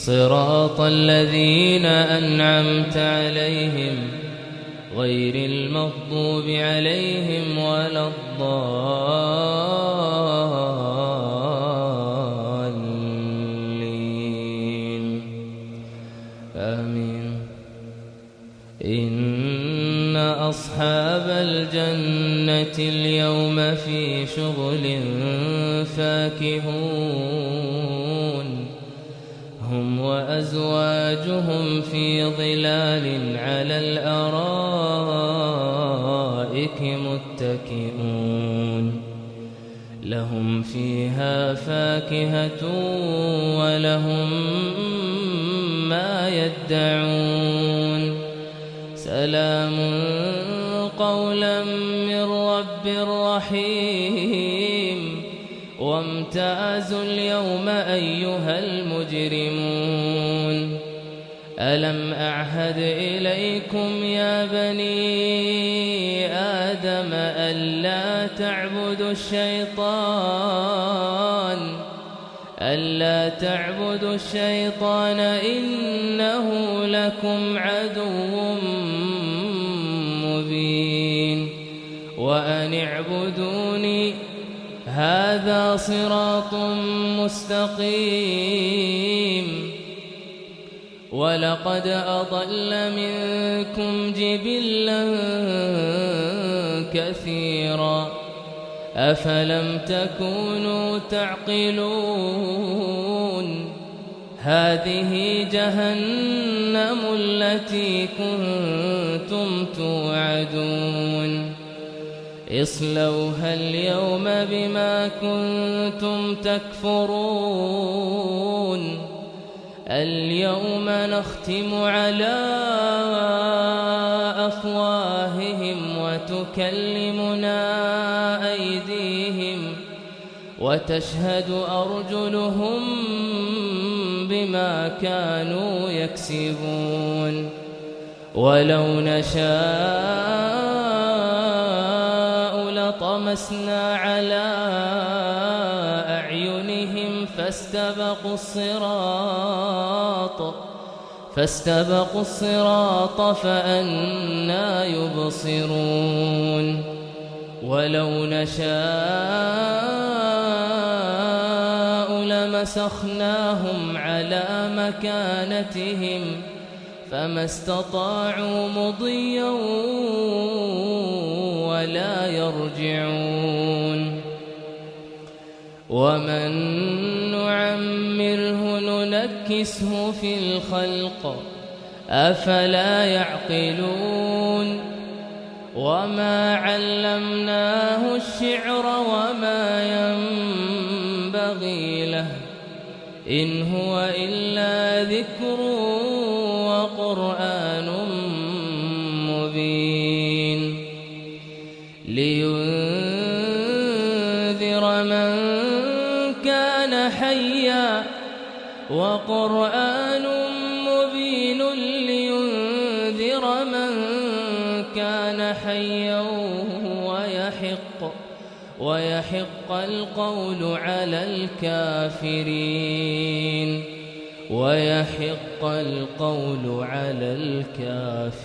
صراط الذين أنعمت عليهم غير المغضوب عليهم ولا الضالين. آمين. إن أصحاب الجنة اليوم في شغل فاكهون. هم وأزواجهم في ظلال على الأرائك متكئون. لهم فيها فاكهة ولهم ما يدعون. سلام قولا من رب رحيم. وامتازوا اليوم أيها المجرمون. ألم أعهد إليكم يا بني آدم ألا تعبدوا الشيطان ألا تعبدوا الشيطان إنه لكم عدو مبين. وأن اعبدوني هذا صراط مستقيم. ولقد أضل منكم جبلا كثيرا. أفلم تكونوا تعقلون؟ هذه جهنم التي كنتم توعدون. اصلوها اليوم بما كنتم تكفرون. اليوم نختم على أفواههم وتكلمنا أيديهم وتشهد أرجلهم بما كانوا يكسبون. ولو نشاء لطمسنا على أعينهم فاستبقوا الصراط فاستبقوا الصراط فأنا يبصرون. ولو نشاء لمسخناهم على مكانتهم فما استطاعوا مضيا ولا يرجعون. ومن نعمره ننكسه في الخلق أفلا يعقلون. وما علمناه الشعر وما ينبغي له إن هو إلا ذكر وقرآن مبين لينذر من كان حيا وقرآن مبين لينذر من كان حيا ويحق ويحق القول على الكافرين ويحق القول على الكافرين.